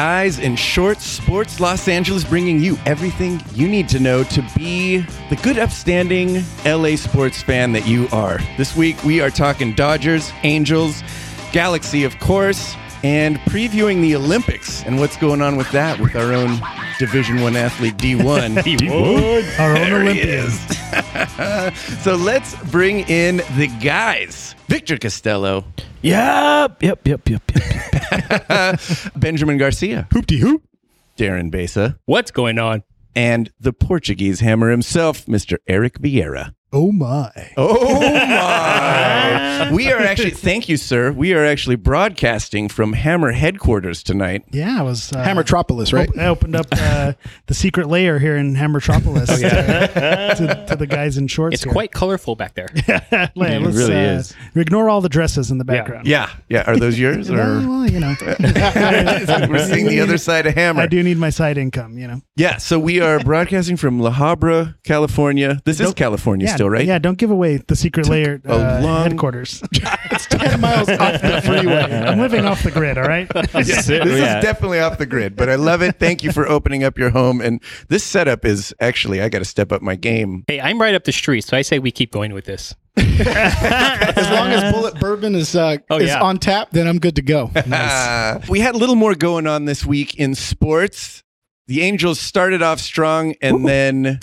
Guys in Shorts Sports Los Angeles, bringing you everything you need to know to be the good, upstanding LA sports fan that you are. This week, we are talking Dodgers, Angels, Galaxy, of course, and previewing the Olympics and what's going on with that with our own Division One athlete D1. D1. Our own There he Olympian. is. so let's bring in the guys. Victor Costello, Yep, yep, yep, yep, yep. Benjamin Garcia, Hoopty hoop. Darren Besa, What's going on? and the Portuguese hammer himself, Mr. Eric Vieira. Oh my. Oh my! we are actually, thank you, sir. We are actually broadcasting from Hammer headquarters tonight. Yeah, I was uh, Hammertropolis, right? I opened up uh, the secret layer here in Hammertropolis to, to, to the guys in shorts. It's here. quite colorful back there. Like, It really uh, is. Ignore all the dresses in the background. Yeah, yeah. Are those yours? Or well, you know, we're seeing the other side of Hammer. I do need my side income. You know, Yeah, so we are broadcasting from La Habra, California. This is California yeah, still, right? Yeah, don't give away the secret layer uh, long- headquarters. it's 10 miles off the freeway. I'm living off the grid. All right. Yeah, this Yeah. is definitely off the grid, but I love it. Thank you for opening up your home. And this setup is actually, I got to step up my game. Hey, I'm right up the street, so I say we keep going with this. As long as Bulleit Bourbon is uh, Oh, is yeah. on tap, then I'm good to go. Uh, we had a little more going on this week in sports. The Angels started off strong and then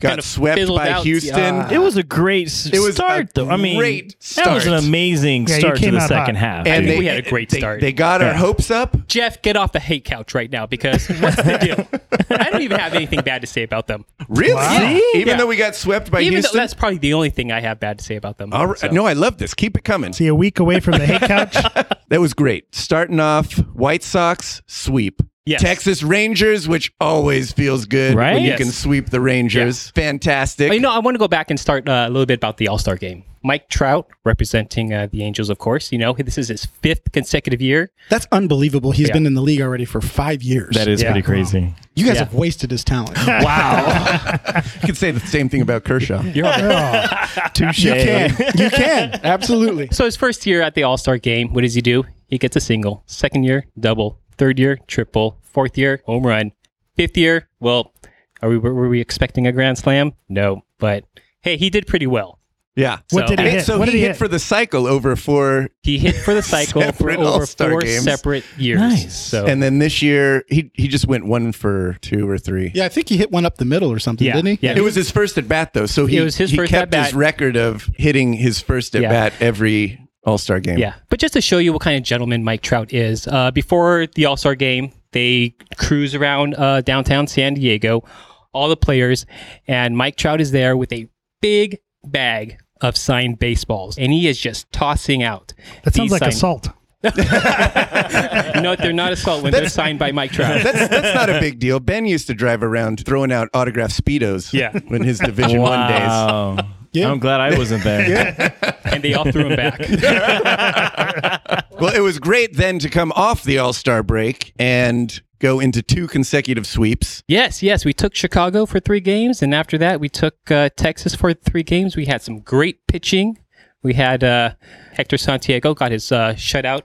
got Kind of swept by out. Houston. Yeah. It was a great s- It was start, a though. I mean, great that was an amazing Yeah, you start to came the out second hot. half. and think they, we had a great they- start. They, got our hopes up. Jeff, get off the hate couch right now because what's the deal? I don't even have anything bad to say about them. Really? Wow. Even Yeah. though we got swept by even though Houston? that's probably the only thing I have bad to say about them. All right. So- No, I love this. Keep it coming. See, a week away from the hate couch. That was great. Starting off, White Sox sweep. Yes. Texas Rangers, which always feels good Right? when you Yes. can sweep the Rangers. Fantastic. Oh, you know, I want to go back and start uh, a little bit about the All Star game. Mike Trout, representing uh, the Angels, of course. You know, this is his fifth consecutive year. That's unbelievable. He's Yeah. been in the league already for five years. that is Yeah. pretty crazy. you guys yeah. have wasted his talent. Wow. you can say the same thing about Kershaw. You're all- Touche. you can. You can. Absolutely. so his first year at the All Star game, what does he do? He gets a single. Second year, double. Third year, triple. Fourth year, home run. Fifth year, well, are we were we expecting a grand slam? No, but hey, he did pretty well. Yeah. What So- did he And hit? so what he did he hit hit? for the cycle over four, He hit for the cycle for over four games. separate years. Nice. So and then this year he he just went one for two or three. Yeah, I think he hit one up the middle or something, Yeah, didn't he? yeah. It was his first at bat though, so he, It was his he first kept his at-bat. record of hitting his first at Yeah. bat every All Star game. Yeah, but just to show you what kind of gentleman Mike Trout is, uh, before the All Star game, they cruise around uh, downtown San Diego, all the players, and Mike Trout is there with a big bag of signed baseballs, and he is just tossing out. That sounds like signed- assault. You know, what? they're not assault when they're signed by Mike Trout. That's that's not a big deal. Ben used to drive around throwing out autographed speedos. Yeah. in his Division One days. Wow. Yeah. I'm glad I wasn't there. and they all threw him back. Well, it was great then to come off the All Star break and go into two consecutive sweeps. Yes, yes. We took Chicago for three games, and after that, we took uh, Texas for three games. We had some great pitching. We had uh, Hector Santiago got his uh, shutout,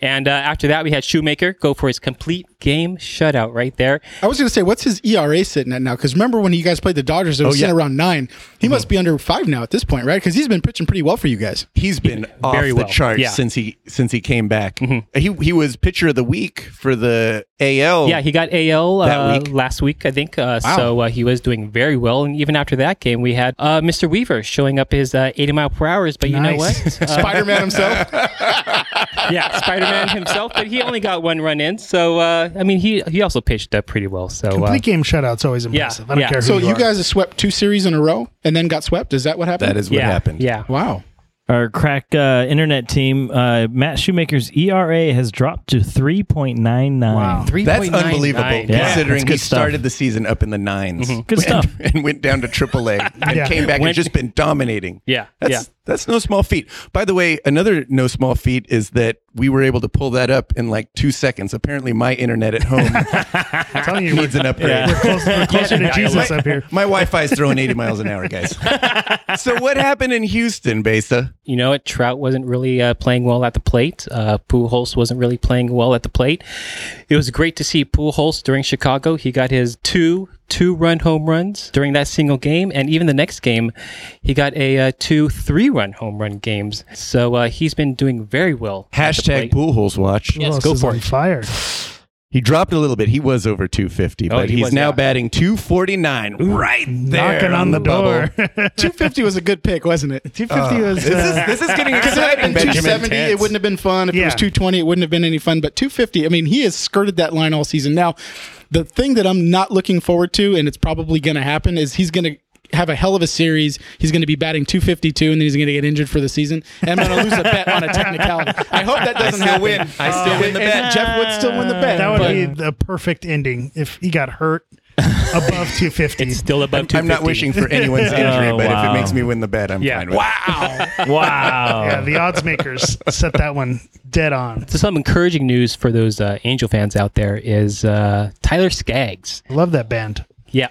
and uh, after that, we had Shoemaker go for his complete game shutout right there. I was going to say, what's his ERA sitting at now? Because remember when you guys played the Dodgers, it was Oh, yeah. sitting around nine. He must be under five now at this point, right? Because he's been pitching pretty well for you guys. He's been off very the well. charts Yeah. Mm-hmm. since he since he came back. He he was pitcher of the week for the AL. Yeah, he got AL uh, week? last week, I think. Uh, Wow. So uh, he was doing very well, and even after that game, we had uh, Mr. Weaver showing up his uh, 80 mile per hours. But you know Nice. what? Uh, Spider Man himself. yeah, Spider Man himself, but he only got one run in. So uh, I mean, he he also pitched up pretty well. So uh, Complete game shutout's always impressive. I don't yeah. care who so you, you guys have swept two series in a row and then got swept. Is that what happened? that is what yeah, happened. Yeah. Wow. Our crack uh, internet team, uh, Matt Shoemaker's ERA has dropped to 3.99. Wow. 3. That's unbelievable Yeah, considering that's he stuff. started the season up in the 9s Mm-hmm. Good and, stuff. and went down to AAA and Yeah. came back and just been dominating. Yeah, That's yeah. That's no small feat. By the way, another no small feat is that we were able to pull that up in like two seconds. Apparently, my internet at home I'm telling you, needs we're, an upgrade. we're, close, we're closer to Jesus my, up here. My Wi-Fi is throwing 80 miles an hour, guys. so what happened in Houston, Besa? You know what? Trout wasn't really uh, playing well at the plate. Uh, Pujols wasn't really playing well at the plate. It was great to see Pujols during Chicago. He got his two two-run home runs during that single game, and even the next game, he got a uh, two three-run home run games. So uh, he's been doing very well. Hashtag plate. Pujols watch. Yes, Who go for it. fire. He dropped a little bit. He was over 250, Oh, but he he's was, now yeah. batting 249 right there Knocking on the door. 250 was a good pick, wasn't it? 250 was. This uh, is, this is getting Because it had exciting, been Benjamin 270, it wouldn't have been fun. If it was 220, it wouldn't have been any fun. But 250, I mean, he has skirted that line all season. Now, the thing that I'm not looking forward to, and it's probably going to happen, is he's going to have a hell of a series. He's going to be batting 252, and then he's going to get injured for the season. And I'm going to lose a bet on a technicality. I hope that doesn't still happen. win. I still uh, win the And bet. Jeff would still win the bet. that would but- be the perfect ending if he got hurt above 250. It's still above 250. I'm not wishing for anyone's injury, Oh, but if it makes me win the bet, I'm Yeah. fine with it. Wow. yeah, the odds makers set that one dead on. So some encouraging news for those uh, Angel fans out there is uh, Tyler Skaggs. I love that band. Yeah.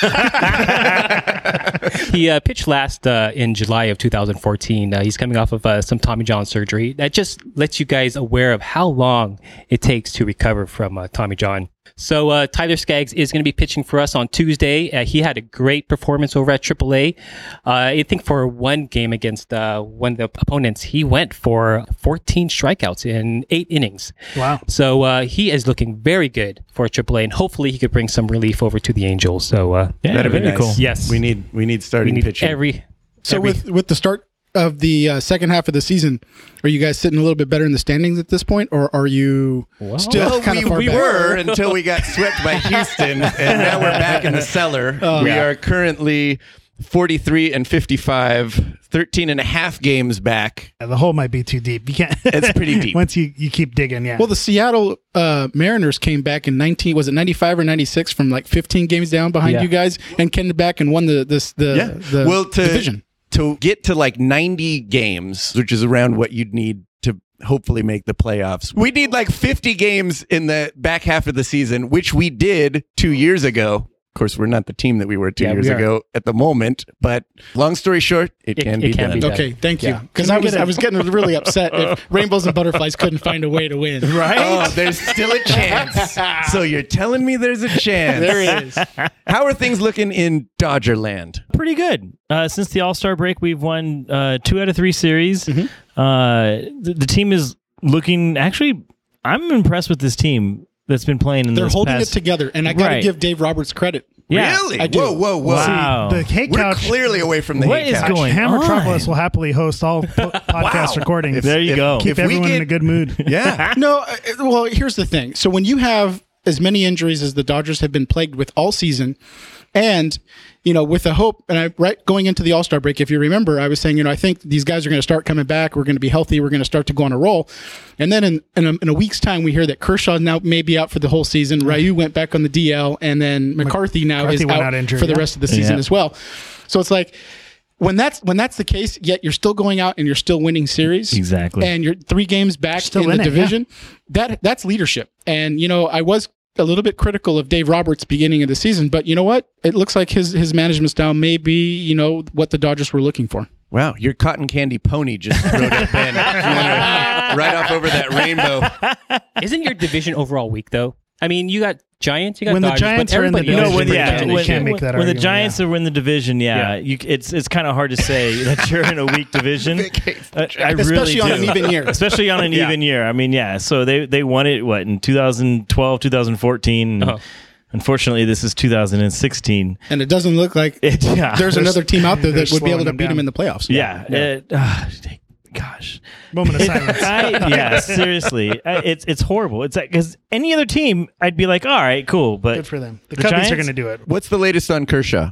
he uh, pitched last uh, in July of 2014. Uh, he's coming off of uh, some Tommy John surgery. That just lets you guys aware of how long it takes to recover from uh, Tommy John. So uh, Tyler Skaggs is going to be pitching for us on Tuesday. Uh, he had a great performance over at AAA. Uh, I think for one game against uh, one of the opponents, he went for 14 strikeouts in eight innings. Wow. So uh, he is looking very good for AAA, and hopefully he could bring some relief over to the Angels. So uh, Yeah, That'd be nice. cool. Yes. we need we need we starting need pitching. every. So every- with with the start of the uh, second half of the season, are you guys sitting a little bit better in the standings at this point, or are you still Well, kind we, of far we back? were until we got swept by Houston, and now we're back in the cellar. we Yeah. are currently 43 and 55, 13 and a half games back. Yeah, the hole might be too deep. You can't. It's pretty deep. Once you, you keep digging, yeah. Well, the Seattle uh, Mariners came back in 19 was it 95 or 96 from like 15 games down behind Yeah. you guys and came back and won the this the Yeah. the well, to, division. To get to like 90 games, which is around what you'd need to hopefully make the playoffs. We need like 50 games in the back half of the season, which we did two years ago. Of course, we're not the team that we were two Yeah, years we ago at the moment, but long story short, it, It- can it be can done. be done. Okay, thank you. Because Can I was get a- I was getting really upset if Rainbows and Butterflies couldn't find a way to win. Right? Oh, there's still a chance. so you're telling me there's a chance. There is. How are things looking in Dodger land? pretty good. Uh, since the All Star break, we've won uh, two out of three series. Uh, the, the team is looking actually. I'm impressed with this team that's been playing in the past. They're holding past, it together, and I got to Right. give Dave Roberts credit. Yeah. Really? I do. Whoa, whoa, whoa. Wow. the hay We're couch. clearly away from the What hay is couch. going Hammertropolis on? will happily host all po- podcast recordings. If- There you if- go. Keep if we everyone in a good mood. Yeah. No, uh, well, here's the thing. So when you have as many injuries as the Dodgers have been plagued with all season, and you know, with the hope, and I right going into the All Star break, if you remember, I was saying, you know, I think these guys are going to start coming back. We're going to be healthy. We're going to start to go on a roll. And then in in a, in a week's time, we hear that Kershaw now may be out for the whole season. Ryu went back on the DL, and then McCarthy now McCarthy is out, out injured, for the yeah. rest of the season Yeah. as well. So it's like. When that's when that's the case, yet you're still going out and you're still winning series Exactly. and you're three games back Still in in the it, yeah. division. That that's leadership. And you know, I was a little bit critical of Dave Roberts beginning of the season, but you know what? It looks like his his management style may be you know what the Dodgers were looking for. Wow, your cotton candy pony just rode up in right off over that rainbow. Isn't your division overall weak though? I mean, you got Giants, you got When the Giants are in the everybody else division, is when, yeah, good in when, this can't make that when the Giants yeah. are in the division, yeah, Yeah. You, it's it's kind of hard to say that you're in a weak division. I, I really Especially on an even year. especially on an Yeah. even year. I mean, yeah. So they they won it what in 2012, 2014. Uh-huh. Unfortunately, this is 2016. And it doesn't look like It, yeah, there's another team out there that would be able to beat down. them in the playoffs. yeah. it- ah, gosh, Moment of silence. I, yeah, seriously, I- it's it's horrible. It's like because any other team, I'd be like, all right, cool, but Good for them. The, The Cubbies Giants? are going to do it. What's the latest on Kershaw?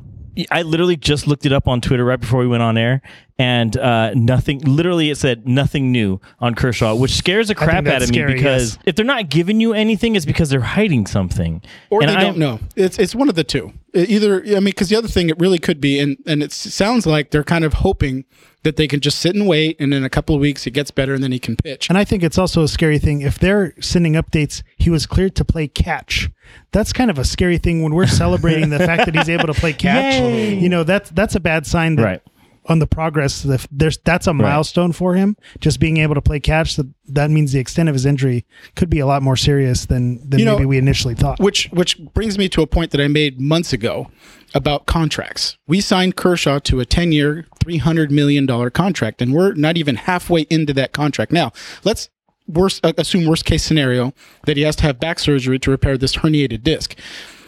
I literally just looked it up on Twitter right before we went on air, and uh, nothing. Literally, it said nothing new on Kershaw, which scares the crap out that's of me because yes. if they're not giving you anything, it's because they're hiding something, or And they I'm- don't know. It's it's one of the two. Either I mean, because the other thing it really could be, and and it sounds like they're kind of hoping that they can just sit and wait, and in a couple of weeks it gets better, and then he can pitch. And I think it's also a scary thing if they're sending updates. He was cleared to play catch. That's kind of a scary thing when we're celebrating the fact that he's able to play catch. Yay. You know, that's that's a bad sign. That Right. On the progress, there's that's a milestone for him. Just being able to play catch. That that means the extent of his injury could be a lot more serious than than You know, maybe we initially thought. Which which brings me to a point that I made months ago about contracts. We signed Kershaw to a 10-year, 300 million dollar contract and we're not even halfway into that contract. Now, let's worst uh, assume worst case scenario that he has to have back surgery to repair this herniated disc.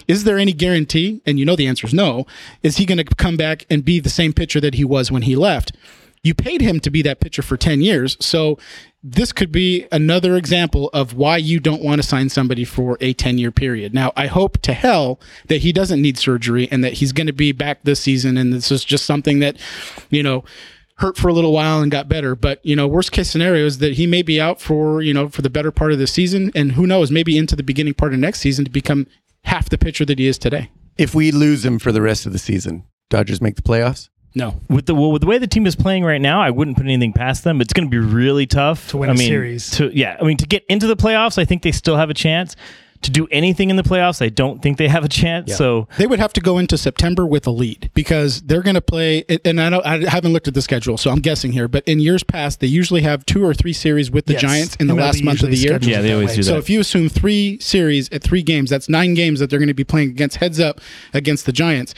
Is there any guarantee? And you know the answer is no. Is he going to come back and be the same pitcher that he was when he left? You paid him to be that pitcher for 10 years. So this could be another example of why you don't want to sign somebody for a 10 year period. Now, I hope to hell that he doesn't need surgery and that he's going to be back this season. And this is just something that, you know, hurt for a little while and got better. But, you know, worst case scenario is that he may be out for, you know, for the better part of the season. And who knows, maybe into the beginning part of next season to become half the pitcher that he is today. If we lose him for the rest of the season, Dodgers make the playoffs. No. with the well, with the way the team is playing right now, I wouldn't put anything past them. It's going to be really tough To win I a mean, series. To yeah, I mean to get into the playoffs, I think they still have a chance. To do anything in the playoffs, I don't think they have a chance. So They would have to go into September with a lead because they're going to play. And I don't, I haven't looked at the schedule, so I'm guessing here. But in years past, they usually have two or three series with the Yes. Giants in the MLB last month of the year. Yeah, they always way. do that. So if you assume three series at three games, that's nine games that they're going to be playing against heads up against the Giants.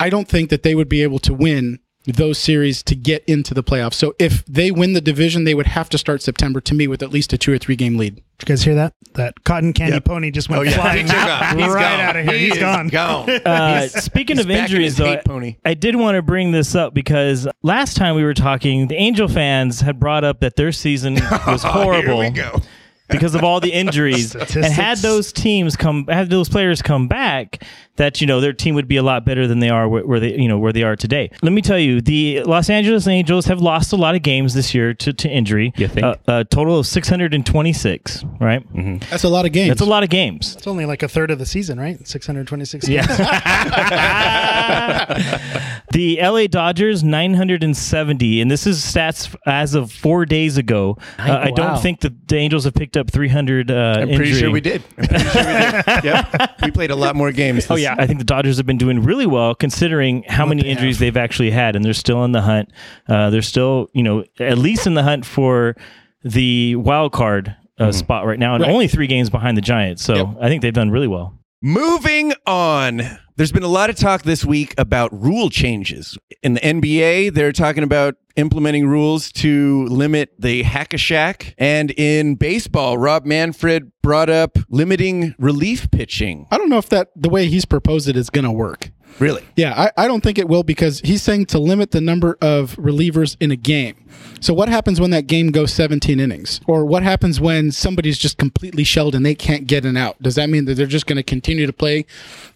I don't think that they would be able to win those series to get into the playoffs. So if they win the division, they would have to start September to me with at least a two or three game lead. Did you guys hear that? That cotton candy Yep. pony just went Oh, yeah. flying He took. He's right gone. out of here. He He's is gone. gone. Uh, He's- speaking he's of back in injuries, though, I- pony. I did want to bring this up because last time we were talking, the Angel fans had brought up that their season was horrible Here we go. Because of all the injuries. and had those teams come, had those players come back, that you know their team would be a lot better than they are where, where they you know where they are today. Let me tell you, the Los Angeles Angels have lost a lot of games this year to, to injury. You think? Uh, a total of 626, right? That's a lot of games. That's a lot of games. It's only like a third of the season, right? 626 Yeah. games. the LA Dodgers 970, and this is stats as of four days ago. Uh, I wow. don't think that the Angels have picked up 300. Uh, I'm pretty sure we did. I'm pretty sure we did. Yep. We played a lot more games. Oh yeah, I think the Dodgers have been doing really well considering how many they injuries have. they've actually had, and they're still in the hunt. Uh, they're still, you know, at least in the hunt for the wild card uh, spot right now, and Right. only three games behind the Giants. So Yep. I think they've done really well. Moving on. There's been a lot of talk this week about rule changes. In the NBA, they're talking about implementing rules to limit the hack a Shaq. And in baseball, Rob Manfred brought up limiting relief pitching. I don't know if that the way he's proposed it is going to work. Really? Yeah, I, I don't think it will because he's saying to limit the number of relievers in a game. So what happens when that game goes 17 innings? Or what happens when somebody's just completely shelled and they can't get an out? Does that mean that they're just going to continue to play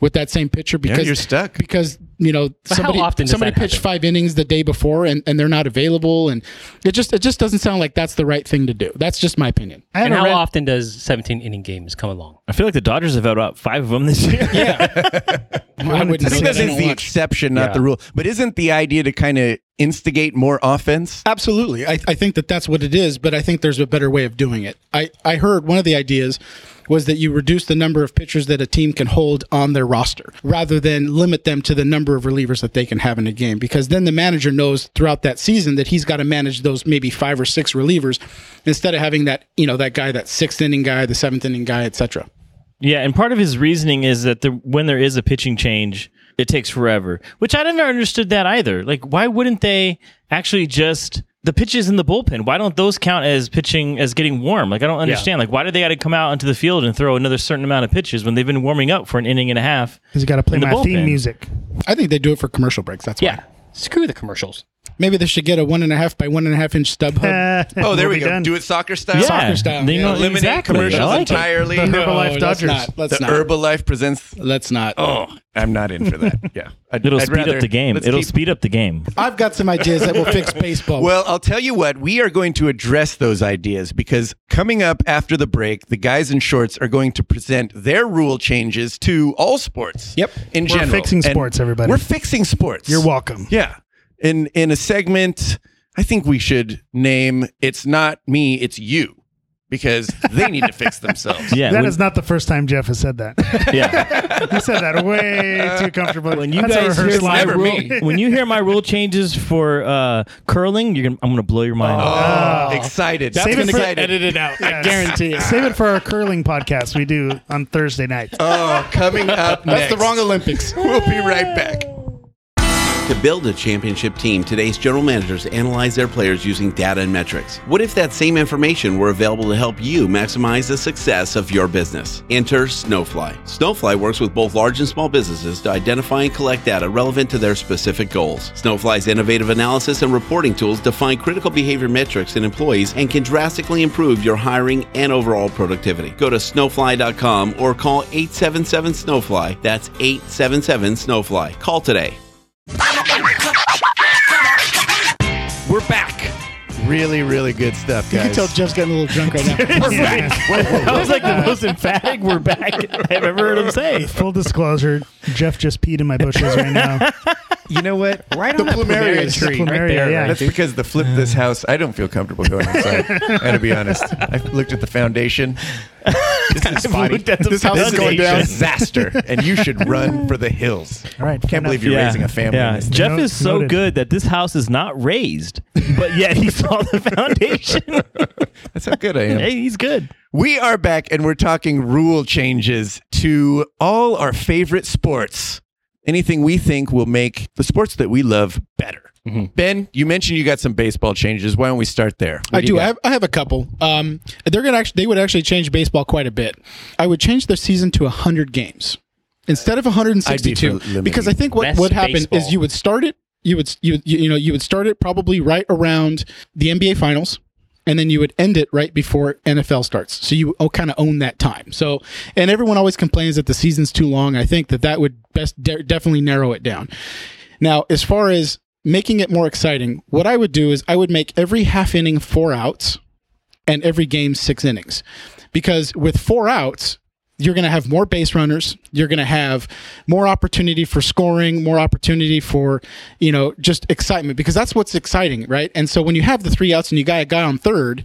with that same pitcher because you're stuck. because you know how somebody often does somebody pitched happen? five innings the day before and, and they're not available and it just it just doesn't sound like that's the right thing to do. That's just my opinion. And how red- often does 17 inning games come along? I feel like the Dodgers have had about five of them this year. I, I think know that that. I is the watch. exception, not Yeah. the rule. But isn't the idea to kind of instigate more offense? Absolutely. I, I think that that's what it is, but I think there's a better way of doing it. I, I heard one of the ideas was that you reduce the number of pitchers that a team can hold on their roster rather than limit them to the number of relievers that they can have in a game because then the manager knows throughout that season that he's got to manage those maybe five or six relievers instead of having that you know that guy that sixth inning guy the seventh inning guy etc Yeah, and part of his reasoning is that the, when there is a pitching change, it takes forever, which I never understood that either. Like, why wouldn't they actually just the pitches in the bullpen? Why don't those count as pitching as getting warm? Like, I don't understand. Like, why do they got to come out onto the field and throw another certain amount of pitches when they've been warming up for an inning and a half? Because you got to play In the my theme music. i think they do it for commercial breaks that's why Yeah. Screw the commercials. Maybe they should get a one and a half by one and a half inch StubHub. Oh, there We'll we be go. done. Do it soccer style. Yeah, Soccer style, They yeah. know Eliminate exactly. commercials I like it. entirely. The The, Herbalife let's Dodgers. not. Let's not. Herbalife presents. Let's not. Oh, I'm not in for that. Yeah, I'd, It'll I'd speed rather- up the game. let's It'll keep- speed up the game. I've got some ideas that will fix baseball. Well, I'll tell you what, we are going to address those ideas because coming up after the break, the guys in shorts are going to present their rule changes to all sports. Yep. In We're general. fixing And sports, everybody. We're fixing sports. You're welcome. Yeah. In in a segment, I think we should name it's not me, it's you. Because they need to fix themselves. Yeah, That when, is not the first time Jeff has said that. yeah. he said that way too comfortably. When you That's a guys hear rehearsed my line. never rule, me. when you hear my rule changes for uh, curling, you're gonna, I'm gonna blow your mind. Oh, Oh. excited. Save it That's for- excited. it out. I guarantee it. Save it for our curling podcast we do on Thursday night. Oh, coming up That's next. the wrong Olympics. We'll be right back. To build a championship team, today's general managers analyze their players using data and metrics. What if that same information were available to help you maximize the success of your business? Enter Snowfly. Snowfly works with both large and small businesses to identify and collect data relevant to their specific goals. Snowfly's innovative analysis and reporting tools define critical behavior metrics in employees and can drastically improve your hiring and overall productivity. Go to snowfly.com or call 877 Snowfly. That's 877 Snowfly. Call today. We're back. Really, really good stuff, guys. You can tell Jeff's getting a little drunk right now. That was like the most emphatic "we're back" I've ever heard him say. Full disclosure, Jeff just peed in my bushes right now. you know what? Right The on that plumeria plumeria tree. tree. Plumeria, right there, yeah. That's dude. because the flip this house, I don't feel comfortable going inside. I gotta be honest. I looked at the foundation. This is spotty. Looked at the This house is This going is a down. disaster, and you should run for the hills. All right, fair Can't believe enough. you're raising a family. Yeah. in this Jeff Note- is so noted. good that this house is not raised, but yet he saw the foundation. That's how good I am. hey, he's good. We are back and we're talking rule changes to all our favorite sports. Anything we think will make the sports that we love better. Ben, you mentioned you got some baseball changes. Why don't we start there? What I you do. I have, I have a couple. Um, they're gonna actually. They would actually change baseball quite a bit. I would change the season to hundred games instead of 162 be because I think what Less would happen baseball. is you would start it. You would you, you you know you would start it probably right around the NBA finals. And then you would end it right before NFL starts. So you kind of own that time. So, and everyone always complains that the season's too long. I think that that would best de- definitely narrow it down. Now, as far as making it more exciting, what I would do is I would make every half inning four outs and every game six innings. Because with four outs, you're going to have more base runners. You're going to have more opportunity for scoring, more opportunity for, you know, just excitement because that's what's exciting, right? And so when you have the three outs and you got a guy on third,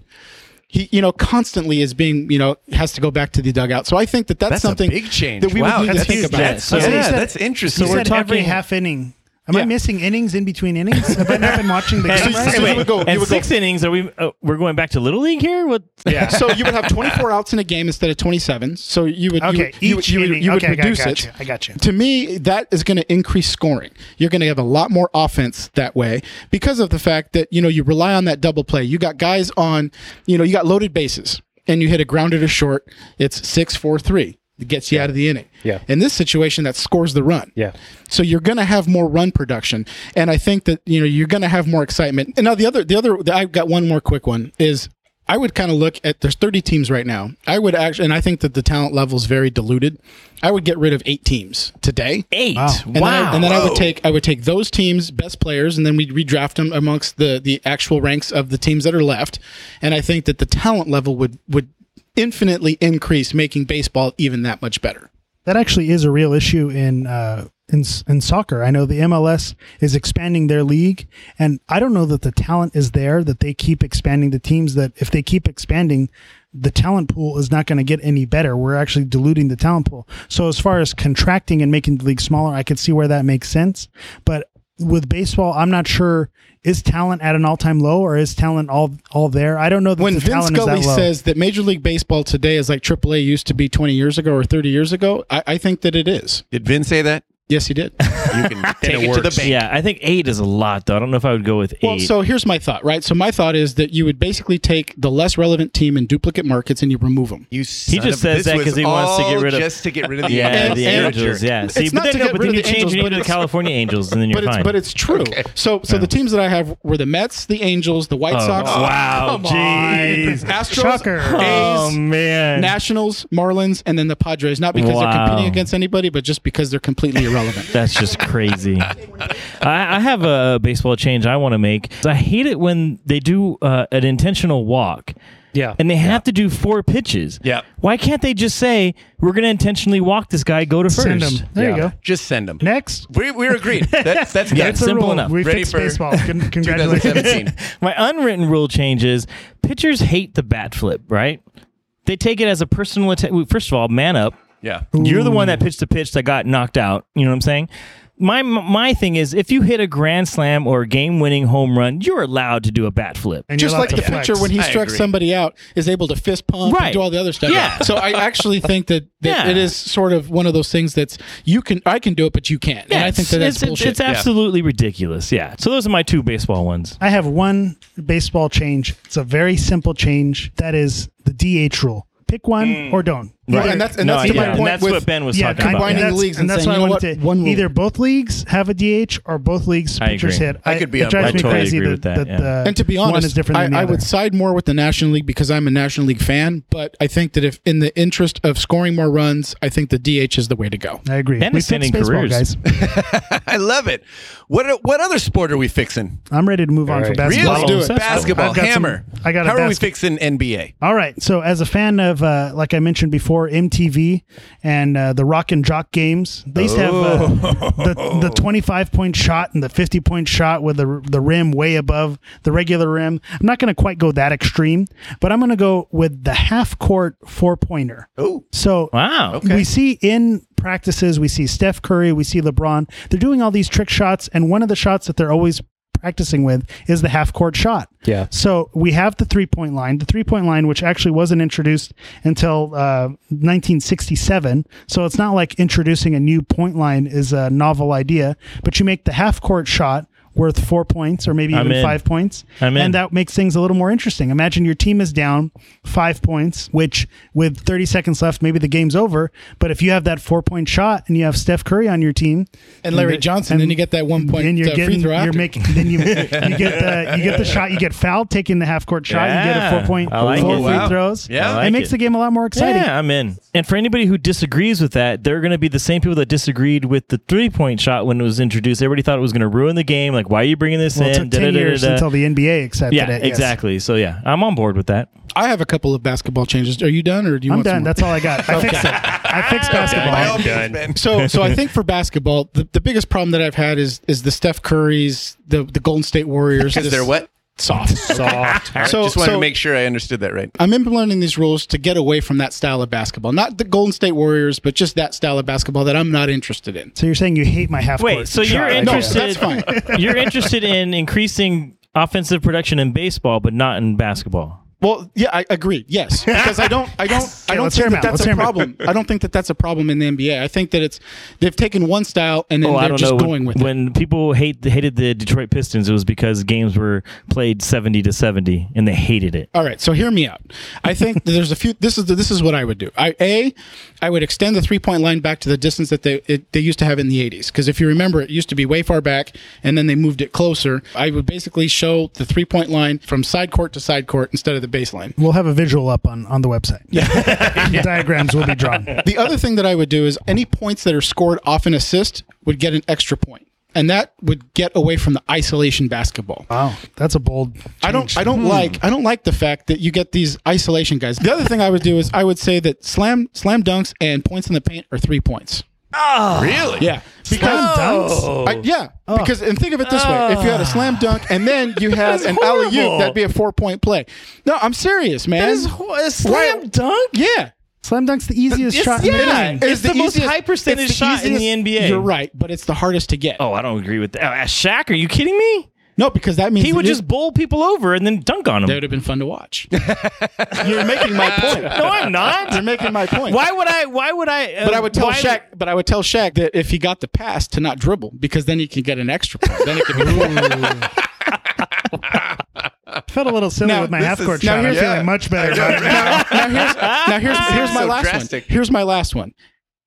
he, you know, constantly is being, you know, has to go back to the dugout. So I think that that's, That's something a big change. that we wow, would need to that's think huge. about. That's, So- yeah, said- that's interesting. So we're we're talking talking- half inning. Am I missing innings in between innings? Have I not been watching the game? so right? you would go- you and would go- six innings? Are we? Uh, we're going back to little league here. What? Yeah. so you would have 24 outs in a game instead of 27. So you would Okay, you, would- each you, would- inning. you would okay, I got, reduce got it. I got you. To me, that is going to increase scoring. You're going to have a lot more offense that way because of the fact that you know you rely on that double play. You got guys on, you know, you got loaded bases, and you hit a grounded to short. It's six four three. It gets you out of the inning. Yeah. In this situation, that scores the run. Yeah. So you're going to have more run production, and I think that you know you're going to have more excitement. And now the other, the other, I've got one more quick one is I would kind of look at there's 30 teams right now. I would actually, and I think that the talent level is very diluted. I would get rid of eight teams today. Eight. Wow. And then, I, and then I would take I would take those teams best players and then we'd redraft them amongst the the actual ranks of the teams that are left. And I think that the talent level would would infinitely increase, making baseball even that much better. That actually is a real issue in uh, in in soccer. I know the MLS is expanding their league, and I don't know that the talent is there. That they keep expanding the teams. That if they keep expanding, the talent pool is not going to get any better. We're actually diluting the talent pool. So as far as contracting and making the league smaller, I could see where that makes sense. But with baseball, I'm not sure is talent at an all time low or is talent all all there. I don't know that When the Vince talent Scully is that says that Major League Baseball today is like AAA used to be 20 years ago or 30 years ago, I, I think that it is. Did Vin say that? Yes, he did. You can take it, to the bank. Yeah, I think eight is a lot though. I don't know if I would go with eight. Well, so here's my thought, right? So my thought is that you would basically take the less relevant team in duplicate markets and you remove them. You He just of- says that because he wants to get rid of- just to get rid of the yeah, And- the Angels. Yeah, see, It's but not then, to no, get but rid then of you the change Angels, it but into the California Angels, and then you're But it's, fine. but it's true. So so the teams that I have were the Mets, the Angels, the White Oh, Sox, wow, jeez. Astros, Shocker. Oh A's, man, Nationals, Marlins, and then the Padres. Not because they're competing against anybody, but just because they're completely irrelevant. That's just crazy. I, I have a baseball change I want to make. I hate it when they do uh, an intentional walk. Yeah. And they have to do four pitches. Yeah. Why can't they just say we're going to intentionally walk this guy? Go to first. Send him. There you go. Just send them. Next. We, we're agreed. That's that's Yeah, done. it's simple rule. enough. We Ready fixed for baseball. Con- Congratulations. My unwritten rule changes. Pitchers hate the bat flip. Right? They take it as a personal attack. First of all, man up. Yeah. You're the one that pitched the pitch that got knocked out. You know what I'm saying? My my thing is, if you hit a grand slam or a game-winning home run, you're allowed to do a bat flip. And Just like the flex. pitcher when he I strikes agree. somebody out is able to fist pump Right. and do all the other stuff. Yeah. So I actually think that, that Yeah. it is sort of one of those things that's you can I can do it, but you can't. and I think that that's it's, bullshit. It's absolutely ridiculous. Yeah. So those are my two baseball ones. I have one baseball change. It's a very simple change. That is the DH rule. Pick one mm. or don't. Well, Either- and that's and No, that's to yeah, my and point that's with what Ben was yeah, talking about. combining and the leagues and that's saying, why you I know wanted what, to either both leagues have a DH or both leagues pitchers agree. hit. I could be it on drives me totally crazy agree that, with that, that, yeah. uh, And to be one honest, is different I, than the I would side more with the National League because I'm a National League fan. But I think that if in the interest of scoring more runs, I think the DH is the way to go. I agree. Ben we is fixed sending baseball, careers. guys. I love it. What what other sport are we fixing? I'm ready to move on for right. basketball. Really? Let's do it. Basketball I've got some- hammer. I got How are we fixing NBA? All right. So, as a fan of, uh, like I mentioned before, MTV and uh, the Rock and Jock games, they used to have uh, the the 25 point shot and the 50 point shot with the the rim way above the regular rim. I'm not going to quite go that extreme, but I'm going to go with the half court four pointer. Oh, So, Wow. Okay. we see in practices, we see Steph Curry, we see LeBron. They're doing all these trick shots, and one of the shots that they're always practicing with is the half court shot. Yeah. So we have the three point line, the three point line, which actually wasn't introduced until uh, 1967. So it's not like introducing a new point line is a novel idea, but you make the half court shot worth four points or maybe I'm even in. five points. I'm in. And that makes things a little more interesting. Imagine your team is down five points, which with 30 seconds left, maybe the game's over. But if you have that four point shot and you have Steph Curry on your team And Larry the- Johnson, and- then you get that one point then you're uh, getting, free throw you're after. making, then you, you get the, you get the shot, you get fouled taking the half court shot, you get a Yeah. four point, like four it. free Wow. throws. Yeah. I it makes it. the game a lot more exciting. Yeah, I'm in. And for anybody who disagrees with that, they're going to be the same people that disagreed with the three point shot when it was introduced. Everybody thought it was going to ruin the game. Like, why are you bringing this Well, it in? took 10 years Da-da-da-da-da. until the NBA accepted yeah, it. yes. exactly. So yeah, I'm on board with that. I have a couple of basketball changes. Are you done, or do you I'm want some done. That's all I got. I fixed it. I fixed basketball. by all means, Ben. So, so I think for basketball, the, the biggest problem that I've had is is the Steph Currys, the the Golden State Warriors. Because this- they're what? Soft. Soft. So, Just wanted so to make sure I understood that right. I'm implementing these rules to get away from that style of basketball, not the Golden State Warriors, but just that style of basketball that I'm not interested in. So you're saying you hate my half Wait, court so you're right? No, that's fine. you're interested in increasing offensive production in baseball, but not in basketball. Well, yeah, I agree. Yes, because I don't, I don't, I don't let's hear think 'em that that's Let's a hear 'em out. problem. I don't think that that's a problem in the NBA. I think that it's they've taken one style and then Oh, I they're don't just know. going When, with it. when people hate hated the Detroit Pistons, it was because games were played seventy to seventy, and they hated it. All right, so hear me out. I think there's a few. This is the, this is what I would do. I a, I would extend the three point line back to the distance that they it, they used to have in the 80s. Because if you remember, it used to be way far back, and then they moved it closer. I would basically show the three point line from side court to side court instead of the baseline. We'll have a visual up on, on the website. Yeah. Diagrams will be drawn. The other thing that I would do is any points that are scored off an assist would get an extra point, and that would get away from the isolation basketball. Wow, that's a bold. I don't I don't hmm. like I don't like the fact that you get these isolation guys. The other thing I would do is I would say that slam slam dunks and points in the paint are three points. Oh, really? Yeah. Slam Because dunks. I, yeah, because and think of it this way: if you had a slam dunk and then you had an alley oop, that'd be a four point play. No, I'm serious, man. a slam dunk. yeah, Slam dunk's the easiest shot in the yeah. game. It's the most high percentage it's shot in the NBA. You're right, but it's the hardest to get. Oh, I don't agree with that. Uh, Shaq, are you kidding me? No, because that means He would just bowl people over and then dunk on them. That would have been fun to watch. You're making my point. No, I'm not. You're making my point. Why would I? Why would I? uh, But I would tell why- Shaq. But I would tell Shaq that if he got the pass to not dribble, because then he can get an extra point. Then it could be. I felt a little silly Now, with my half court shot. I'm here's- feeling much better about it. now, now here's now here's here's my So last drastic. one. Here's my last one.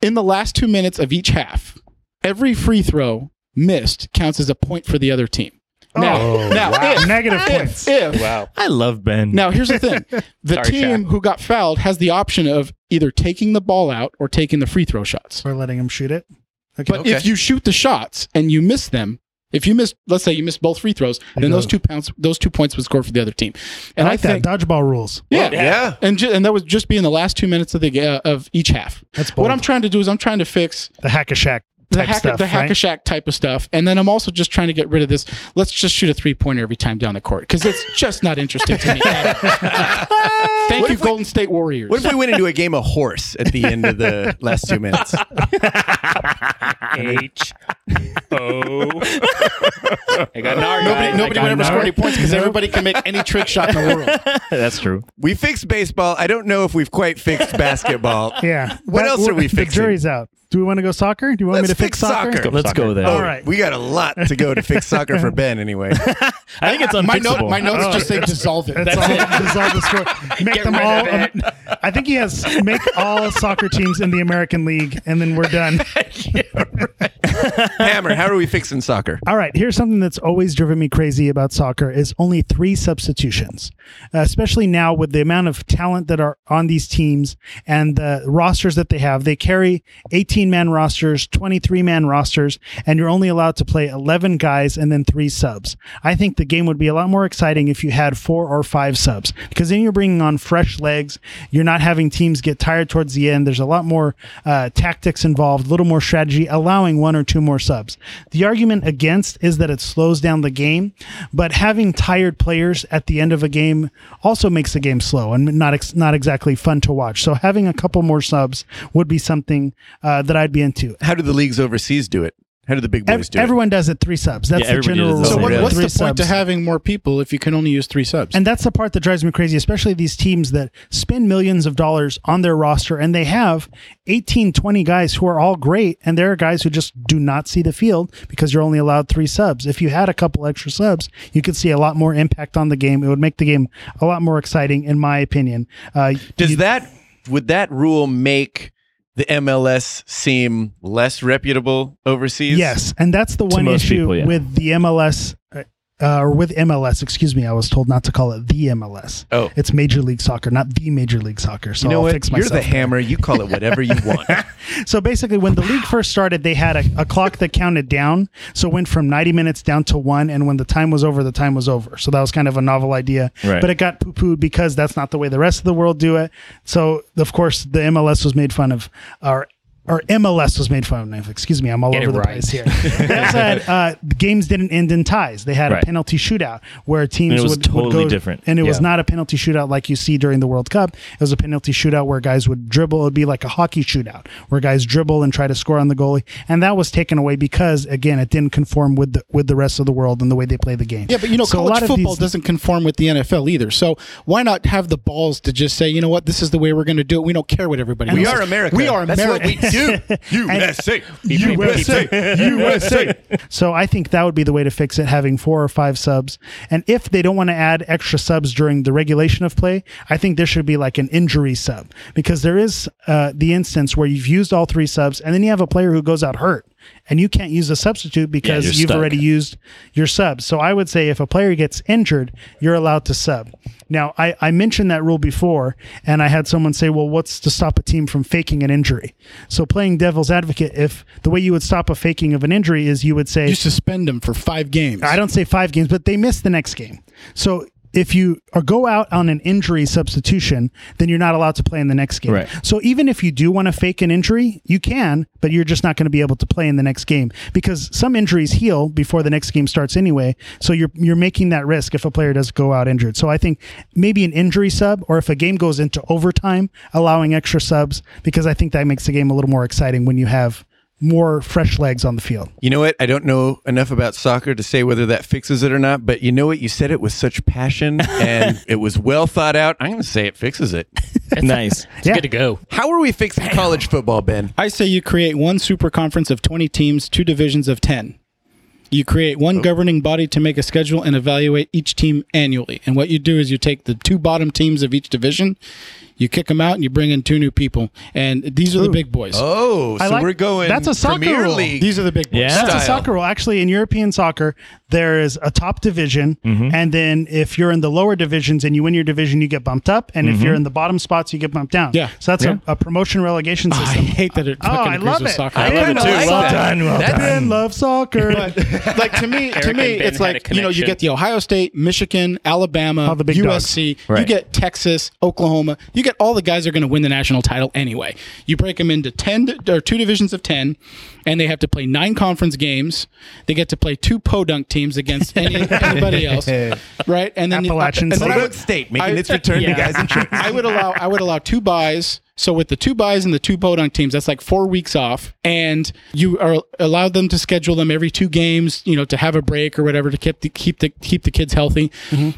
In the last two minutes of each half, every free throw missed counts as a point for the other team. Now, Oh, now wow. if, Negative points. if, if Wow. I love Ben. now here's the thing, the Sorry, team Shaq. who got fouled has the option of either taking the ball out or taking the free throw shots. Or letting them shoot it. Okay. But if you shoot the shots and you miss them, if you miss, let's say you miss both free throws, then go. those two pounds, those two points would score for the other team. And I like think, that. Dodgeball rules. yeah, Yeah. and ju- and that would just be in the last two minutes of the uh, of each half. That's bold. What I'm trying to do is I'm trying to fix the hack a Shaq the hack stuff. the hack right? a shack type of stuff, and then I'm also just trying to get rid of this. Let's just shoot a three pointer every time down the court because it's just not interesting to me. Thank you, Golden State Warriors. What if we went into a game of horse at the end of the last two minutes? H O. I got an R. Nobody, nobody would ever an score any points because everybody can make any trick shot in the world. That's true. We fixed baseball. I don't know if we've quite fixed basketball. Yeah. What But else are we fixing? The fixing? jury's out. Do we want to go soccer? Do you want Let's me to fix, fix soccer. Let's go there. All right. We got a lot to go to fix soccer for Ben anyway. I think it's my note, my notes Oh. just say dissolve it. That's, all. Dissolve the score. Make Get them rid all. of it. um, I think he has make all soccer teams in the American League, and then we're done. Hammer, how are we fixing soccer? All right, here's something that's always driven me crazy about soccer is only three substitutions, uh, especially now with the amount of talent that are on these teams and the rosters that they have. They carry 18 man rosters, 23 man rosters, and you're only allowed to play 11 guys and then three subs. I think the game would be a lot more exciting if you had four or five subs because then you're bringing on fresh legs. You're not having teams get tired towards the end. There's a lot more uh, tactics involved, a little more strategy, allowing one or two more subs. The argument against is that it slows down the game, but having tired players at the end of a game also makes the game slow and not ex- not exactly fun to watch. So having a couple more subs would be something uh, that I'd be into. How do the leagues overseas do it? How do the big boys Ev- do it? everyone does it three subs. That's Yeah, the everybody general does rule. the so same. what, Yeah. what's Three the point to subs. having more people if you can only use three subs? And that's the part that drives me crazy, especially these teams that spend millions of dollars on their roster and they have 18, 20 guys who are all great. And there are guys who just do not see the field because you're only allowed three subs. If you had a couple extra subs, you could see a lot more impact on the game. It would make the game a lot more exciting, in my opinion. Uh, Does you- that would that rule make the MLS seem less reputable overseas? Yes, and that's the one issue people, yeah. with the MLS. Uh, Uh, or with MLS, excuse me, I was told not to call it the MLS. Oh. it's Major League Soccer, not the Major League Soccer. So You know I'll what? fix You're the hammer. You call it whatever you want. So basically, when the league first started, they had a, a clock that counted down. So it went from 90 minutes down to one. And when the time was over, the time was over. So that was kind of a novel idea. Right. But it got poo pooed because that's not the way the rest of the world do it. So, of course, the MLS was made fun of, or or MLS was made fun of. Excuse me, I'm all Get over the right. place here. They also had uh, the games didn't end in ties. They had Right. a penalty shootout where teams And it was would, would totally go- different. and it was not a penalty shootout like you see during the World Cup. It was a penalty shootout where guys would dribble. It would be like a hockey shootout where guys dribble and try to score on the goalie. And that was taken away because again, it didn't conform with the with the rest of the world and the way they play the game. Yeah, but you know, So a college lot of football these- doesn't conform with the NFL either. So why not have the balls to just say, you know what, this is the way we're going to do it. We don't care what everybody. we else are says. America. We are That's America. what we do. USA. USA, USA. So I think that would be the way to fix it, having four or five subs. And if they don't want to add extra subs during the regulation of play, I think there should be like an injury sub because there is uh, the instance where you've used all three subs and then you have a player who goes out hurt and you can't use a substitute because you're you've stuck. already used your subs. So I would say if a player gets injured, you're allowed to sub. Now, I, I mentioned that rule before, and I had someone say, well, what's to stop a team from faking an injury? So playing devil's advocate, if the way you would stop a faking of an injury is you would say, You suspend them for five games. I don't say five games, but they miss the next game. So if you or go out on an injury substitution, then you're not allowed to play in the next game. Right. So even if you do want to fake an injury, you can, but you're just not going to be able to play in the next game because some injuries heal before the next game starts anyway. So you're you're making that risk if a player does go out injured. So I think maybe an injury sub or if a game goes into overtime, allowing extra subs because I think that makes the game a little more exciting when you have more fresh legs on the field. You know what? I don't know enough about soccer to say whether that fixes it or not, but you know what? You said it with such passion and it was well thought out. I'm going to say it fixes it. nice. It's Yeah. good to go. How are we fixing college football, Ben? I say you create one super conference of 20 teams, two divisions of 10. You create one oh. governing body to make a schedule and evaluate each team annually. And what you do is you take the two bottom teams of each division, you kick them out, and you bring in two new people. And these are the big boys. Oh, so like- we're going that's a soccer Premier rule. League. These are the big boys. Yeah. That's a soccer rule. Actually, in European soccer, there is a top division, mm-hmm. and then if you're in the lower divisions and you win your division, you get bumped up, and if mm-hmm. you're in the bottom spots, you get bumped down. Yeah. So that's a, a promotion relegation system. I system. hate that it Oh, I love it. soccer. I love it too. soccer. Well done, well That done. Ben loves soccer. like to me, to me, it's like you know you get the Ohio State, Michigan, Alabama, All the big USC. You get Texas, Oklahoma. You get all the guys that are going to win the national title anyway. You break them into ten or two divisions of ten, and they have to play nine conference games. They get to play two podunk teams against any, anybody else, right? And then Appalachian and then Podunk would- State making I- its return to Yeah. guys in church. I would allow I would allow two buys. So with the two buys and the two podunk teams, that's like four weeks off, and you are allowed them to schedule them every two games, you know, to have a break or whatever to keep the keep the keep the kids healthy.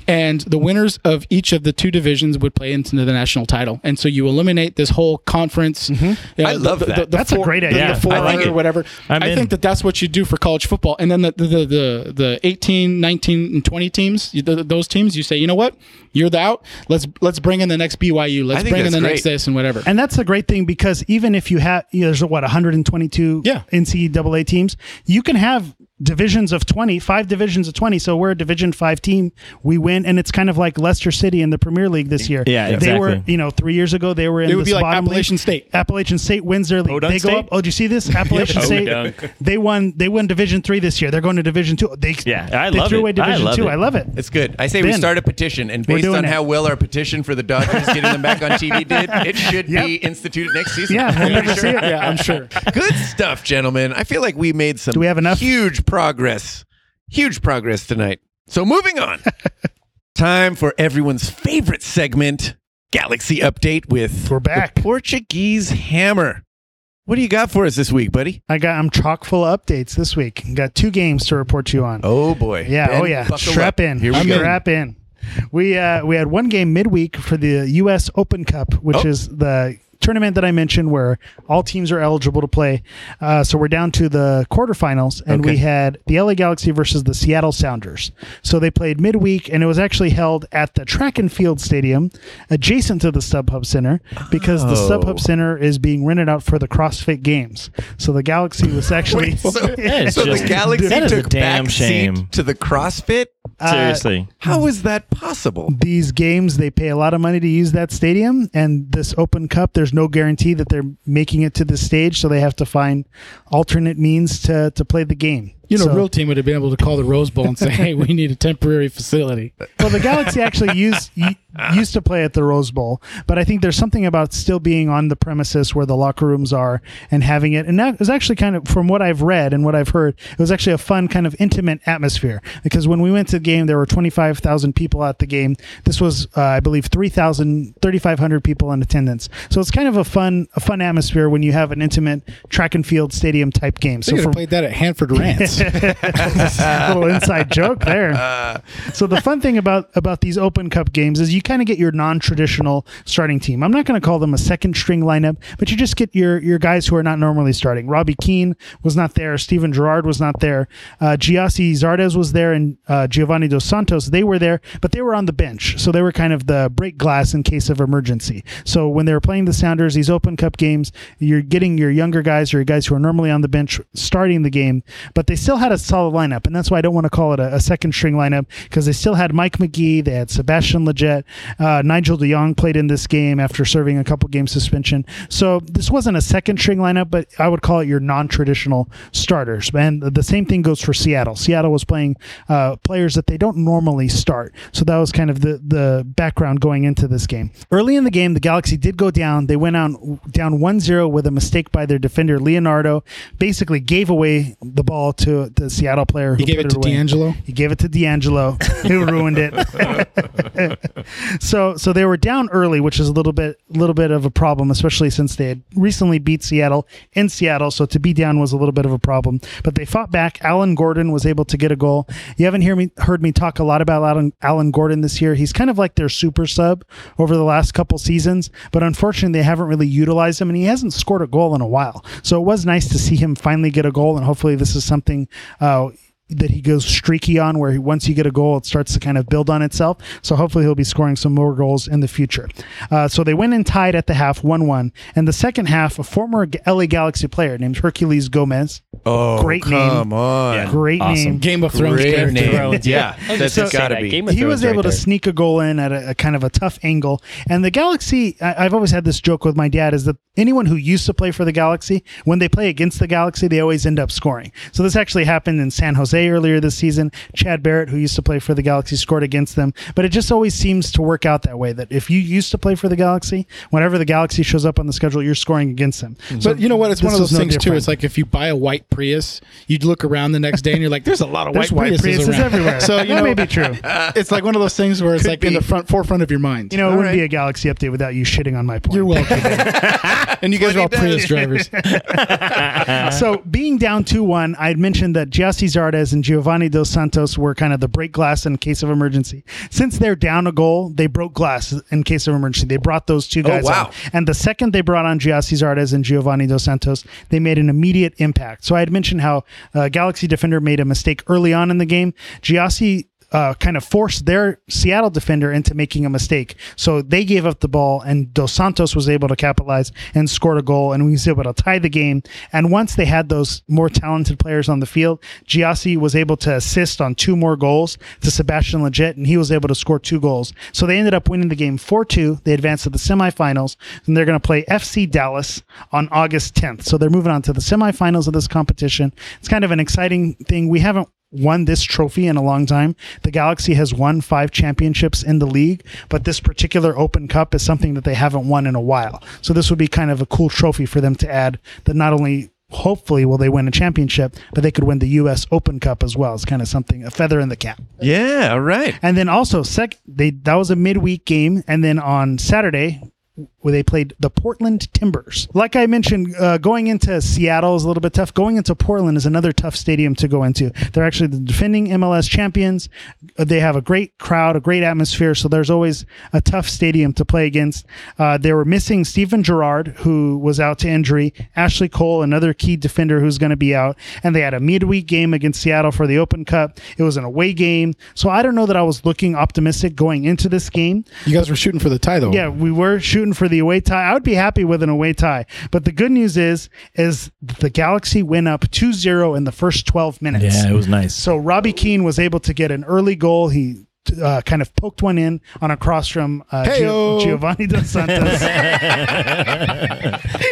And the winners of each of the two divisions would play into the national title, and so you eliminate this whole conference. uh, I love the, that. The, the That's a great idea. The four I like or it. Whatever. I'm I in. think that that's what you do for college football, and then the the the the, the 18, 19, and twenty teams, you- the, those teams, you say, you know what, you're the out. Let's let's bring in the next BYU. Let's bring in that's the next great. this and whatever. And that's a great thing because even if you have, you know, there's what 122 Yeah. NCAA teams, you can have divisions of 20, five divisions of 20. So we're a Division Five team. We win, and it's kind of like Leicester City in the Premier League this year. Yeah, they were, you know, three years ago they were in. It would this be like bottom Appalachian league. State. Appalachian State wins their league. Podunk they go State? up. Oh, did you see this? Appalachian State. Podunk. They won. They won Division Three this year. They're going to Division Two. They Yeah, I they love threw it. away I Division love Two. it. I love it. It's good. I say we Ben. start a petition, and We're based doing on it. how well our petition for the Dodgers getting them back on TV did, it should Yep. be instituted next season. Yeah, we'll never see it. yeah, I'm sure. Good stuff, gentlemen. I feel like we made some Do we have enough? huge progress. Huge progress tonight. So moving on. Time for everyone's favorite segment, Galaxy Update with We're back. Portuguese Hammer. What do you got for us this week, buddy? I got. I'm chock full of updates this week. Got two games to report to you on. Oh boy. Yeah, Ben, oh yeah. Strap up. in. Here we I'm go. Strap in. We uh we had one game midweek for the US Open Cup, which Oh. is the tournament that I mentioned where all teams are eligible to play. Uh, so we're down to the quarterfinals, and we had the LA Galaxy versus the Seattle Sounders. So they played midweek, and it was actually held at the Track and Field Stadium, adjacent to the StubHub Center, because the Oh. StubHub Center is being rented out for the CrossFit Games. So the Galaxy was actually Wait, so, That is so the Galaxy that is a took damn back shame. seat to the CrossFit? uh, Seriously. How is that possible? these games they pay a lot of money to use that stadium and this open cup there's no guarantee that they're making it to the stage so they have to find alternate means to to play the game You know, So- real team would have been able to call the Rose Bowl and say, "Hey, we need a temporary facility." well the galaxy actually used used to play at the rose bowl but i think there's something about still being on the premises where the locker rooms are and having it and that was actually kind of from what i've read and what i've heard it was actually a fun kind of intimate atmosphere because when we went to the game there were 25000 people at the game this was uh, i believe 3000 3500 people in attendance so it's kind of a fun a fun atmosphere when you have an intimate track and field stadium type game so from played that at Hanford Rants. little inside joke there. so the fun thing about about these Open Cup games is you kind of get your non-traditional starting team. I'm not going to call them a second string lineup, but you just get your your guys who are not normally starting. Robbie Keane was not there. Steven Gerrard was not there. Uh, Gyasi Zardes was there, and uh, Giovanni Dos Santos. They were there, but they were on the bench, so they were kind of the break glass in case of emergency. So when they were playing the Sounders, these Open Cup games, you're getting your younger guys or your guys who are normally on the bench starting the game, but they still had a solid lineup, and that's why I don't want to call it a, a second string lineup because they still had Mike Magee, they had Sebastian Lletget, uh, Nigel de Jong played in this game after serving a couple game suspension. So this wasn't a second string lineup, but I would call it your non-traditional starters. And the same thing goes for Seattle. Seattle was playing uh, players that they don't normally start, so that was kind of the the background going into this game. Early in the game, the Galaxy did go down. They went on down 1-0 with a mistake by their defender Leonardo. Basically, gave away the ball to to the Seattle player. He gave put it to away. D'Angelo. He gave it to D'Angelo, who ruined it. so so they were down early, which is a little bit little bit of a problem, especially since they had recently beat Seattle in Seattle. So to be down was a little bit of a problem. But they fought back. Alan Gordon was able to get a goal. You haven't hear me heard me talk a lot about Alan Alan Gordon this year. He's kind of like their super sub over the last couple seasons, but unfortunately they haven't really utilized him, and he hasn't scored a goal in a while. So it was nice to see him finally get a goal, and hopefully this is something. Uh, that he goes streaky on where he, once you get a goal it starts to kind of build on itself so hopefully he'll be scoring some more goals in the future uh, so they went and tied at the half 1-1 and the second half a former la galaxy player named Herculez Gomez Oh, Great name. come on. great Awesome. name Game of Thrones Great character. name. Thrones, Yeah, yeah. that's So- got to that, be. Game of he was able right to there. sneak a goal in at a, a kind of a tough angle. And the Galaxy, I, I've always had this joke with my dad is that anyone who used to play for the Galaxy, when they play against the Galaxy, they always end up scoring. So this actually happened in San Jose earlier this season. Chad Barrett, who used to play for the Galaxy, scored against them. But it just always seems to work out that way that if you used to play for the Galaxy, whenever the Galaxy shows up on the schedule, you're scoring against them. Mm-hmm. But you know what? It's one of was those no things too. It's like if you buy a white Prius, you'd look around the next day and you're like, "There's a lot of white, white Priuses, Priuses everywhere. So you That know, may be true. it's like one of those things where it's like in the front forefront of your mind. You know, it All wouldn't right. be a Galaxy update without you shitting on my point. you're welcome. and you guys are all. Prius drivers. so being down 2-1 i had mentioned that Gyasi Zardes and Giovanni Dos Santos were kind of the break glass in case of emergency. Since they're down a goal they broke glass in case of emergency. They brought those two guys wow. on and the second they brought on Gyasi Zardes and Giovanni Dos Santos they made an immediate impact. So I had mentioned how uh, Galaxy defender made a mistake early on in the game. Gyasi uh, kind of forced their Seattle defender into making a mistake. So they gave up the ball, and Dos Santos was able to capitalize and scored a goal, and we was able to tie the game. And once they had those more talented players on the field, Gyasi was able to assist on two more goals to Sebastian Lletget, and he was able to score two goals. So they ended up winning the game 4 2. They advanced to the semifinals, and they're going to play FC Dallas on August 10th. So they're moving on to the semifinals of this competition. It's kind of an exciting thing. We haven't won this trophy in a long time. The Galaxy has won five championships in the league, but this particular Open Cup is something that they haven't won in a while. So this would be kind of a cool trophy for them to add that not only hopefully will they win a championship, but they could win the US Open Cup as well. It's kind of something a feather in the cap. Yeah, all right. And then also sec they that was a midweek game and then on Saturday where they played the Portland Timbers. Like I mentioned, uh, going into Seattle is a little bit tough. Going into Portland is another tough stadium to go into. They're actually the defending MLS champions. Uh, They have a great crowd, a great atmosphere, so there's always a tough stadium to play against. Uh, they were missing Steven Gerrard, who was out to injury, Ashley Cole, another key defender who's going to be out, and they had a midweek game against Seattle for the Open Cup. It was an away game, so I don't know that I was looking optimistic going into this game. You guys were shooting for the tie though. Yeah, we were shooting for the away tie. I would be happy with an away tie. But the good news is is the Galaxy went up 2-0 in the first 12 minutes. Yeah, it was nice. So Robbie Keane was able to get an early goal. He uh, kind of poked one in on a cross from uh, Gio- Giovanni Dos Santos.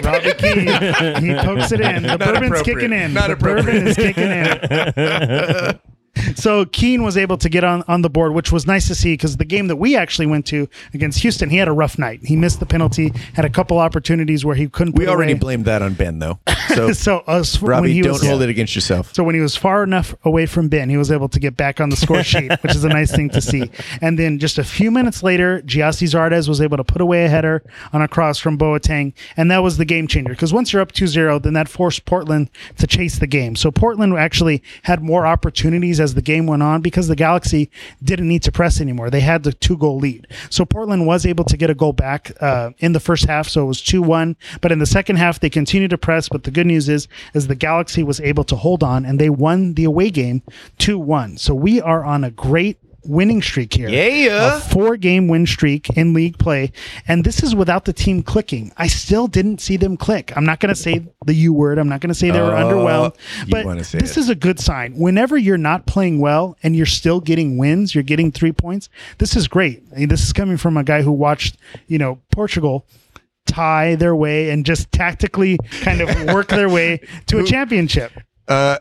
Robbie Keane, he pokes it in. The bourbon's appropriate. kicking in. Not the bourbon is kicking in. So Keane was able to get on, on the board, which was nice to see because the game that we actually went to against Houston, he had a rough night. He missed the penalty, had a couple opportunities where he couldn't. We already away. blamed that on Ben, though. So, So uh, us when Robbie, don't was, hold it against yourself. so when he was far enough away from Ben, he was able to get back on the score sheet, which is a nice thing to see. And then just a few minutes later, Gyasi Zardes was able to put away a header on a cross from Boateng, and that was the game changer. Because once you're up 2-0, then that forced Portland to chase the game. So Portland actually had more opportunities as the game went on because the Galaxy didn't need to press anymore. They had the two-goal lead. So Portland was able to get a goal back uh, in the first half, so it was 2-1. But in the second half, they continued to press. But the good news is, is the Galaxy was able to hold on, and they won the away game 2-1. So we are on a great winning streak here. Yeah. A four game win streak in league play. And this is without the team clicking. I still didn't see them click. I'm not going to say the U word. I'm not going to say they were Oh, underwhelmed. But this it. is a good sign. Whenever you're not playing well and you're still getting wins, you're getting three points. This is great. I mean, this is coming from a guy who watched, you know, Portugal tie their way and just tactically kind of work their way to a championship. Uh,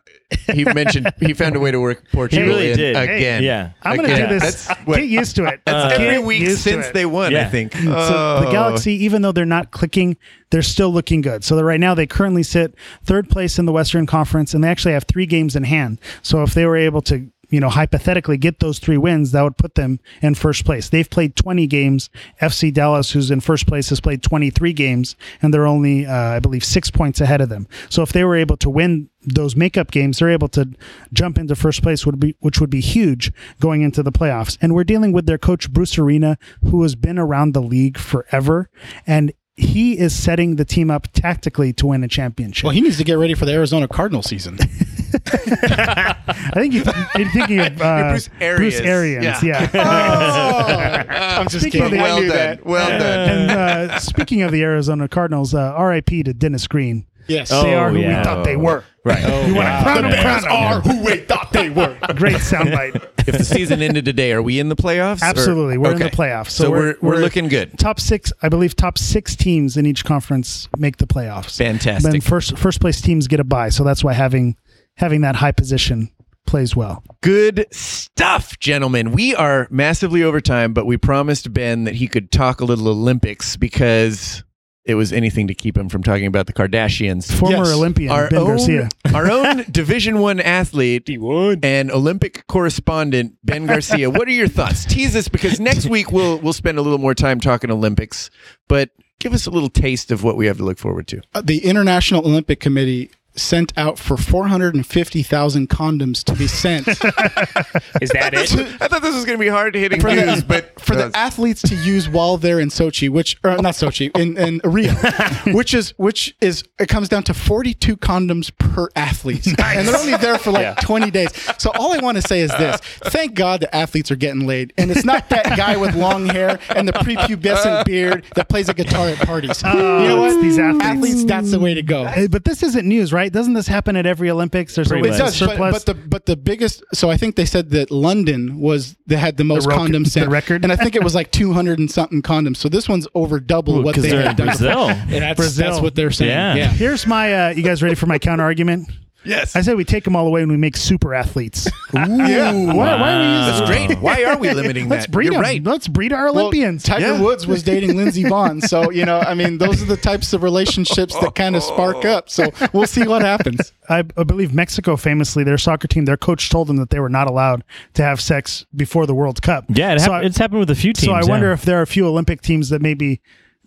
he mentioned he found a way to work Portugal really in did. Hey, again. yeah. I'm going to Again. do this. That's what- Get used to it. That's Get every week used to since it. they won. I Yeah. think. So the Oh. Galaxy, even though they're not clicking, they're still looking good. So that right now they currently sit third place in the Western Conference, and they actually have three games in hand. So if they were able to, you know, hypothetically get those three wins, that would put them in first place. They've played 20 games. FC Dallas, who's in first place, has played 23 games, and they're only, uh, I believe, six points ahead of them. So if they were able to win those makeup games, they're able to jump into first place, would be which would be huge going into the playoffs. And we're dealing with their coach Bruce Arena, who has been around the league forever, and he is setting the team up tactically to win a championship. Well, he needs to get ready for the Arizona Cardinal season. I think you're, you're thinking of uh, Bruce Arians. Arians, Yeah. yeah. I'm just Speaking kidding. the- I well knew done. that. Well done. and uh, speaking of the Arizona Cardinals, uh, R.I.P. to Dennis Green. Yes. They are who yeah. we thought they were. Right. You want to crown them, crown are who we thought they were. Great soundbite. if the season ended today, are we in the playoffs? or- Absolutely, we're in the playoffs. So, we're, we're looking good. top six. I believe top six teams in each conference make the playoffs. Fantastic. Then first first place teams get a bye, so that's why having having that high position plays well. Good stuff, gentlemen. We are massively over time, but we promised Ben that he could talk a little Olympics because it was anything to keep him from talking about the Kardashians. Former Yes. Olympian Our Ben own, Garcia. our own Division One athlete and Olympic correspondent Ben Garcia. What are your thoughts? Tease us because next week we'll we'll spend a little more time talking Olympics, but give us a little taste of what we have to look forward to. Uh, the International Olympic Committee sent out for 450,000 condoms to be sent Is that it? I thought this was going to be hard hitting for news, the, but for the athletes to use while they're in Sochi, which or not Sochi in, in Rio, which is which is it comes down to 42 condoms per athlete, and they're only there for like 20 days. So all I want to say is this: thank God the athletes are getting laid, and it's not that guy with long hair and the prepubescent beard that plays a guitar at parties. Oh, you know Oh, what? these athletes. athletes, that's the way to go. But this isn't news, right? Doesn't this happen at every Olympics? There's Pretty always It a does, but, surplus. but the but the biggest. So I think they said that London was they had the most rec- condoms the record? and I think it was like two hundred and something condoms. So this one's over double what Because they they're in had done. Brazil. That's, Brazil. that's what they're saying. Yeah. Yeah. Here's my. Uh, you guys ready for my counter argument? Yes, I said we take them all away and we make super athletes. yeah, Why, why are we using that's great. Why are we limiting Let's that? breed You're them. right. Let's breed our Well, Olympians. Tiger Yeah. Woods was dating Lindsey Vonn, so you know, I mean, those are the types of relationships that kind of spark up. So we'll see what happens. I, I believe Mexico famously, their soccer team, their coach told them that they were not allowed to have sex before the World Cup. Yeah, it so hap- I, it's happened with a few teams. so I yeah. wonder if there are a few Olympic teams that maybe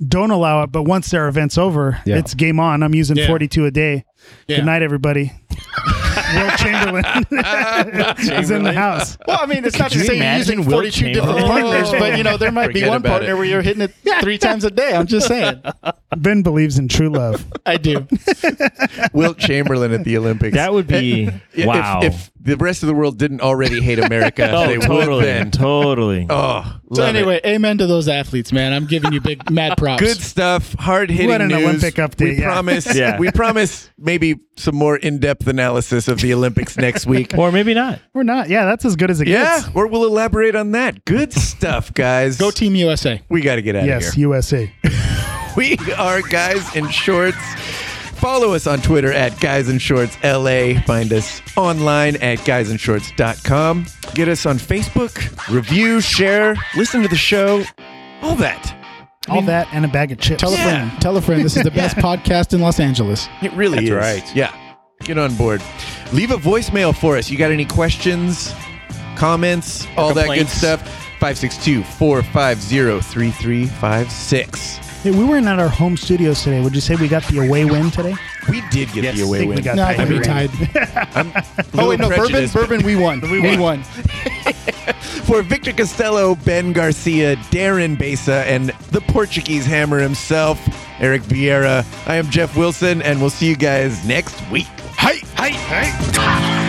don't allow it, but once their event's over, Yeah. it's game on. I'm using Yeah. 42 a day. Yeah. Good night, everybody. Wilt Chamberlain is in the house. Well, I mean, it's not to you say you're using Will 42 different partners, but you know, there might be one about partner it. where you're hitting it three times a day. I'm just saying. Ben believes in true love. I do. Wilt Chamberlain at the Olympics. that would be If- wow. If, the rest of the world didn't already hate America, oh, they would totally, then. totally. Oh, So love it. anyway, amen to those athletes, man. I'm giving you big mad props. Good stuff. Hard hitting What an news. Olympic update, We yeah. promise. Yeah. We promise maybe some more in-depth analysis of the Olympics next week. or maybe not. We're not. Yeah, that's as good as it Yeah, gets. Yeah, or we'll elaborate on that. Good stuff, guys. Go Team USA. We got to get out Yes, of here. USA. We are guys in shorts. Follow us on Twitter at Guys in Shorts LA. Find us online at guysinshorts.com. Get us on Facebook. Review, share, listen to the show. All that. All that and a bag of chips. Tell a Yeah. friend. Tell a friend. This is the best podcast in Los Angeles. It really That's is. right. Yeah. Get on board. Leave a voicemail for us. You got any questions, comments, all that good stuff? 562 450 3356. Hey, we weren't at our home studios today. Would you say we got the away win today? We did get Yes. the I away think we win. got No, I think we tied. tied. I'm a Oh wait, no, little bourbon, prejudiced, but- bourbon, we won. We won. For Victor Costello, Ben Garcia, Darren Besa, and the Portuguese hammer himself, Eric Vieira, I am Jeff Wilson, and we'll see you guys next week. Hi, hi, hi.